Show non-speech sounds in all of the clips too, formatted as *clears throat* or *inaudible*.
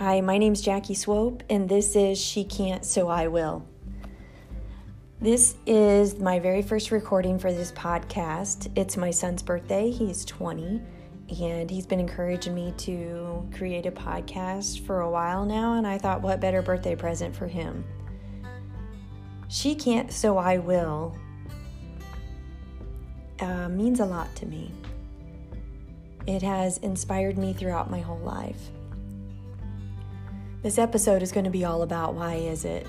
Hi, my name's Jackie Swope, and this is She Can't, So I Will. This is my very first recording for this podcast. It's my son's birthday. He's 20, and he's been encouraging me to create a podcast for a while now, and I thought, what better birthday present for him? She Can't, So I Will uh, means a lot to me. It has inspired me throughout my whole life. This episode is going to be all about why is it?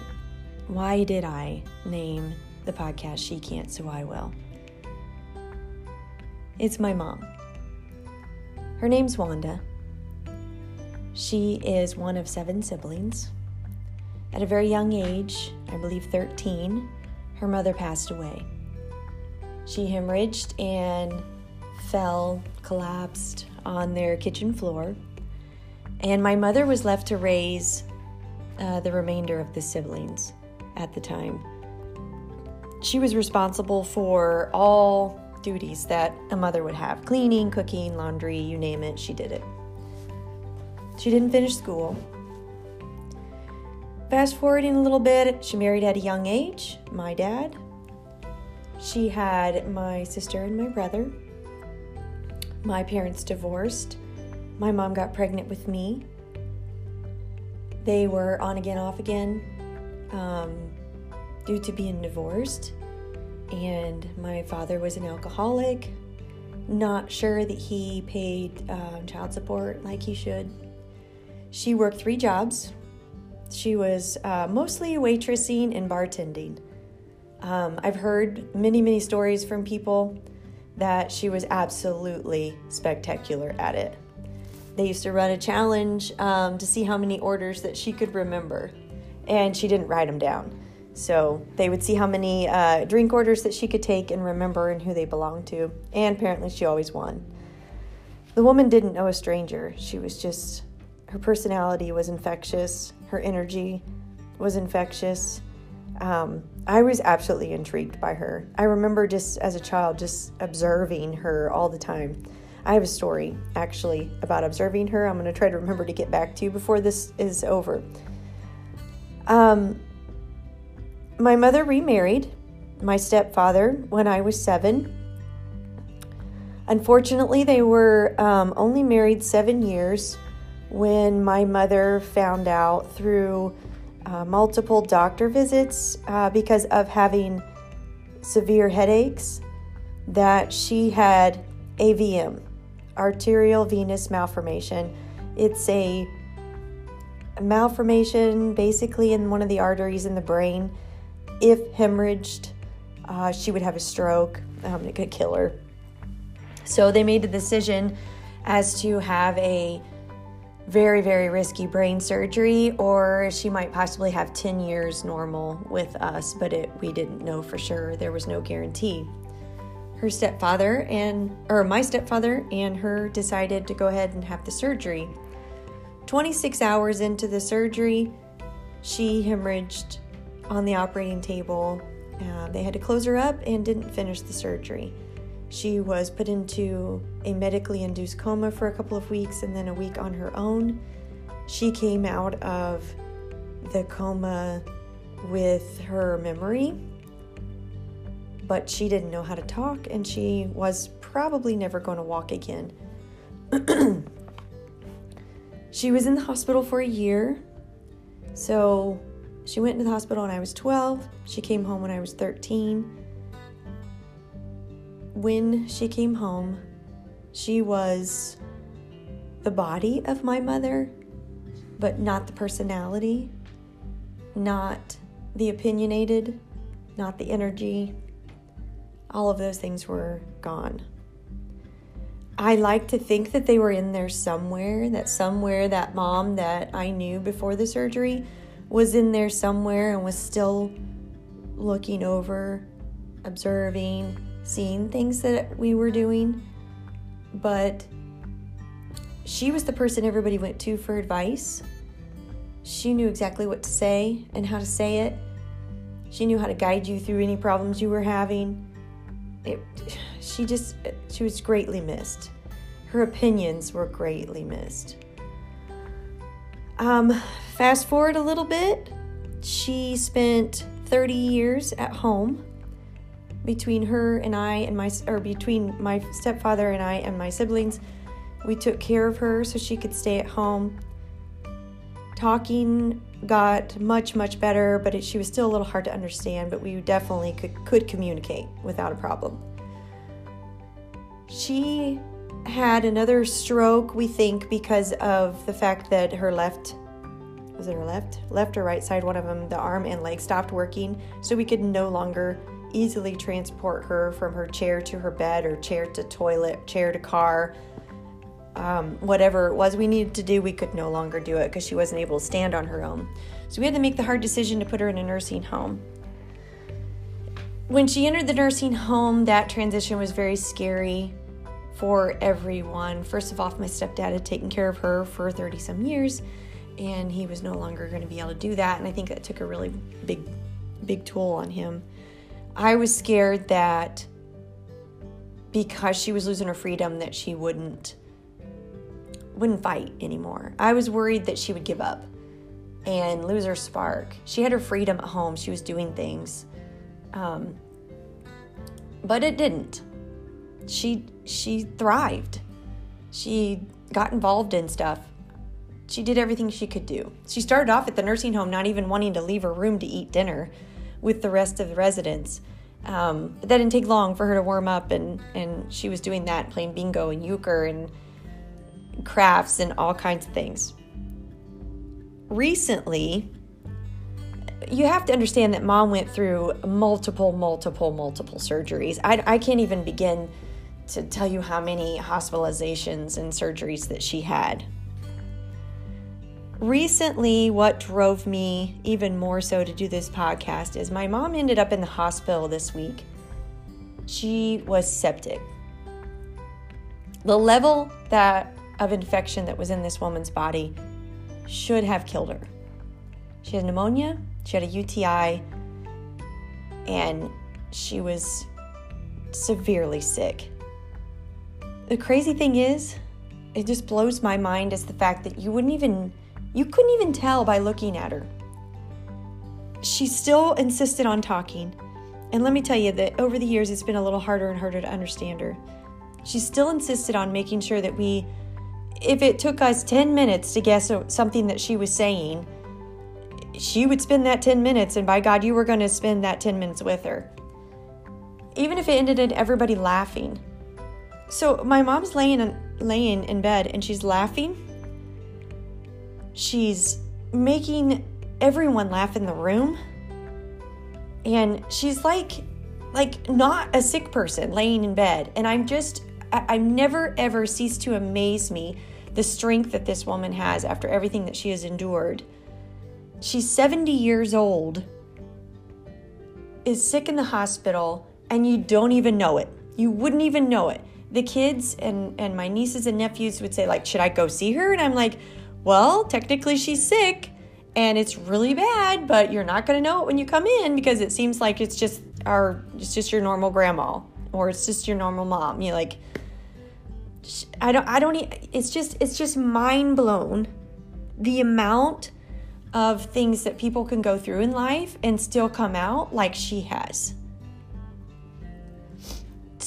Why did I name the podcast She Can't So I Will? It's my mom. Her name's Wanda. She is one of seven siblings. At a very young age, I believe 13, her mother passed away. She hemorrhaged and fell, collapsed on their kitchen floor and my mother was left to raise uh, the remainder of the siblings at the time. She was responsible for all duties that a mother would have cleaning, cooking, laundry, you name it, she did it. She didn't finish school. Fast forwarding a little bit, she married at a young age, my dad. She had my sister and my brother. My parents divorced. My mom got pregnant with me. They were on again, off again um, due to being divorced. And my father was an alcoholic, not sure that he paid uh, child support like he should. She worked three jobs. She was uh, mostly waitressing and bartending. Um, I've heard many, many stories from people that she was absolutely spectacular at it. They used to run a challenge um, to see how many orders that she could remember, and she didn't write them down. So they would see how many uh, drink orders that she could take and remember and who they belonged to. And apparently, she always won. The woman didn't know a stranger. She was just, her personality was infectious, her energy was infectious. Um, I was absolutely intrigued by her. I remember just as a child, just observing her all the time. I have a story actually about observing her. I'm going to try to remember to get back to you before this is over. Um, my mother remarried my stepfather when I was seven. Unfortunately, they were um, only married seven years when my mother found out through uh, multiple doctor visits uh, because of having severe headaches that she had AVM, arterial venous malformation. It's a malformation basically in one of the arteries in the brain. If hemorrhaged, uh, she would have a stroke. Um, it could kill her. So they made the decision as to have a very, very risky brain surgery, or she might possibly have 10 years normal with us, but it, we didn't know for sure. There was no guarantee her stepfather and or my stepfather and her decided to go ahead and have the surgery. 26 hours into the surgery, she hemorrhaged on the operating table. Uh, they had to close her up and didn't finish the surgery. She was put into a medically induced coma for a couple of weeks and then a week on her own. She came out of the coma with her memory but she didn't know how to talk and she was probably never going to walk again. *clears throat* she was in the hospital for a year. So she went into the hospital when I was 12. She came home when I was 13. When she came home, she was the body of my mother, but not the personality, not the opinionated, not the energy, all of those things were gone. I like to think that they were in there somewhere, that somewhere that mom that I knew before the surgery was in there somewhere and was still looking over, observing, seeing things that we were doing. But she was the person everybody went to for advice. She knew exactly what to say and how to say it. She knew how to guide you through any problems you were having it, *sighs* she just she was greatly missed. Her opinions were greatly missed. Um, fast forward a little bit, she spent 30 years at home between her and I and my or between my stepfather and I and my siblings. We took care of her so she could stay at home. Talking got much much better, but it, she was still a little hard to understand, but we definitely could could communicate without a problem. She had another stroke, we think, because of the fact that her left was it her left left or right side one of them the arm and leg stopped working so we could no longer easily transport her from her chair to her bed or chair to toilet chair to car um, whatever it was we needed to do we could no longer do it because she wasn't able to stand on her own so we had to make the hard decision to put her in a nursing home when she entered the nursing home that transition was very scary for everyone. First of all, my stepdad had taken care of her for 30 some years, and he was no longer going to be able to do that. And I think that took a really big, big toll on him. I was scared that because she was losing her freedom, that she wouldn't wouldn't fight anymore. I was worried that she would give up and lose her spark. She had her freedom at home. She was doing things, um, but it didn't she she thrived. She got involved in stuff. She did everything she could do. She started off at the nursing home not even wanting to leave her room to eat dinner with the rest of the residents. Um, but that didn't take long for her to warm up, and, and she was doing that, playing bingo and euchre and crafts and all kinds of things. Recently, you have to understand that mom went through multiple, multiple, multiple surgeries. I, I can't even begin to tell you how many hospitalizations and surgeries that she had. Recently, what drove me even more so to do this podcast is my mom ended up in the hospital this week. She was septic. The level that of infection that was in this woman's body should have killed her. She had pneumonia, she had a UTI, and she was severely sick. The crazy thing is, it just blows my mind is the fact that you wouldn't even you couldn't even tell by looking at her. She still insisted on talking. And let me tell you that over the years it's been a little harder and harder to understand her. She still insisted on making sure that we if it took us 10 minutes to guess something that she was saying, she would spend that 10 minutes and by God you were going to spend that 10 minutes with her. Even if it ended in everybody laughing so my mom's laying laying in bed and she's laughing. She's making everyone laugh in the room. And she's like like not a sick person laying in bed. And I'm just I, I never ever cease to amaze me the strength that this woman has after everything that she has endured. She's 70 years old, is sick in the hospital, and you don't even know it. You wouldn't even know it the kids and and my nieces and nephews would say like should i go see her and i'm like well technically she's sick and it's really bad but you're not to know it when you come in because it seems like it's just our it's just your normal grandma or it's just your normal mom you like i don't i don't it's just it's just mind blown the amount of things that people can go through in life and still come out like she has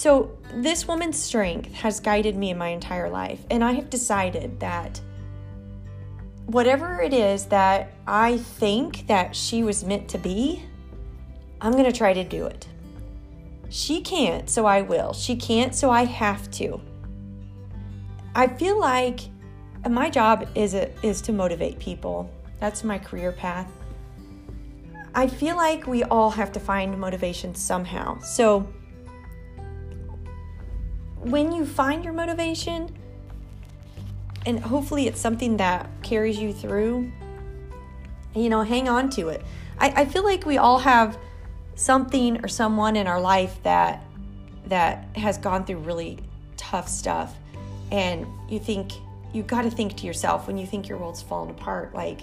so, this woman's strength has guided me in my entire life, and I have decided that whatever it is that I think that she was meant to be, I'm going to try to do it. She can't, so I will. She can't, so I have to. I feel like my job is a, is to motivate people. That's my career path. I feel like we all have to find motivation somehow. So, when you find your motivation, and hopefully it's something that carries you through, you know, hang on to it. I, I feel like we all have something or someone in our life that that has gone through really tough stuff and you think you've got to think to yourself when you think your world's falling apart like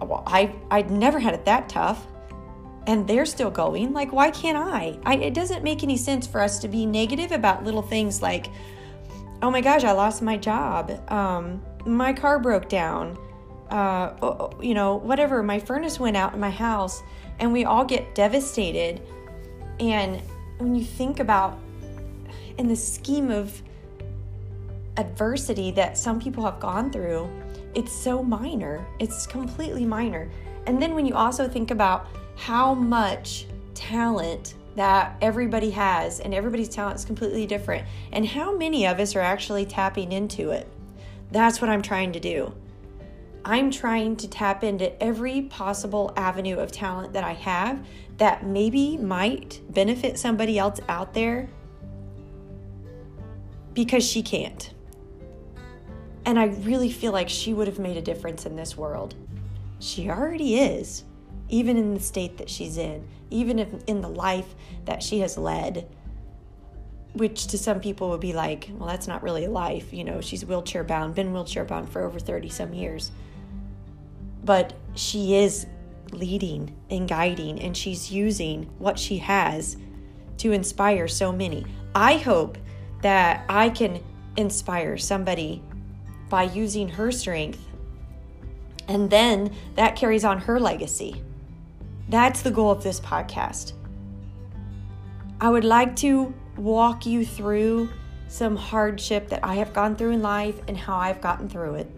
well, I I'd never had it that tough and they're still going. Like, why can't I? I? It doesn't make any sense for us to be negative about little things like, oh my gosh, I lost my job. Um, my car broke down. uh, you know, whatever, my furnace went out in my house and we all get devastated. And when you think about in the scheme of adversity that some people have gone through, it's so minor. It's completely minor. And then when you also think about how much talent that everybody has, and everybody's talent is completely different, and how many of us are actually tapping into it, that's what I'm trying to do. I'm trying to tap into every possible avenue of talent that I have that maybe might benefit somebody else out there because she can't. And I really feel like she would have made a difference in this world. She already is, even in the state that she's in, even if in the life that she has led, which to some people would be like, well, that's not really a life. You know, she's wheelchair bound, been wheelchair bound for over 30 some years. But she is leading and guiding, and she's using what she has to inspire so many. I hope that I can inspire somebody by using her strength, and then that carries on her legacy. That's the goal of this podcast. I would like to walk you through some hardship that I have gone through in life and how I've gotten through it.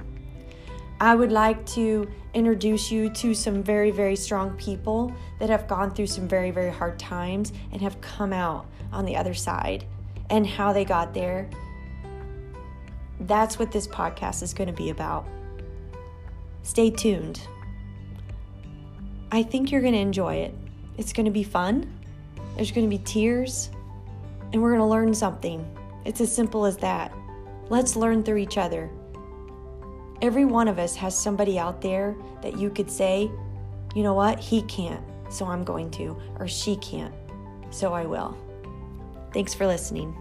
I would like to introduce you to some very, very strong people that have gone through some very, very hard times and have come out on the other side and how they got there. That's what this podcast is going to be about. Stay tuned. I think you're going to enjoy it. It's going to be fun. There's going to be tears, and we're going to learn something. It's as simple as that. Let's learn through each other. Every one of us has somebody out there that you could say, you know what, he can't, so I'm going to, or she can't, so I will. Thanks for listening.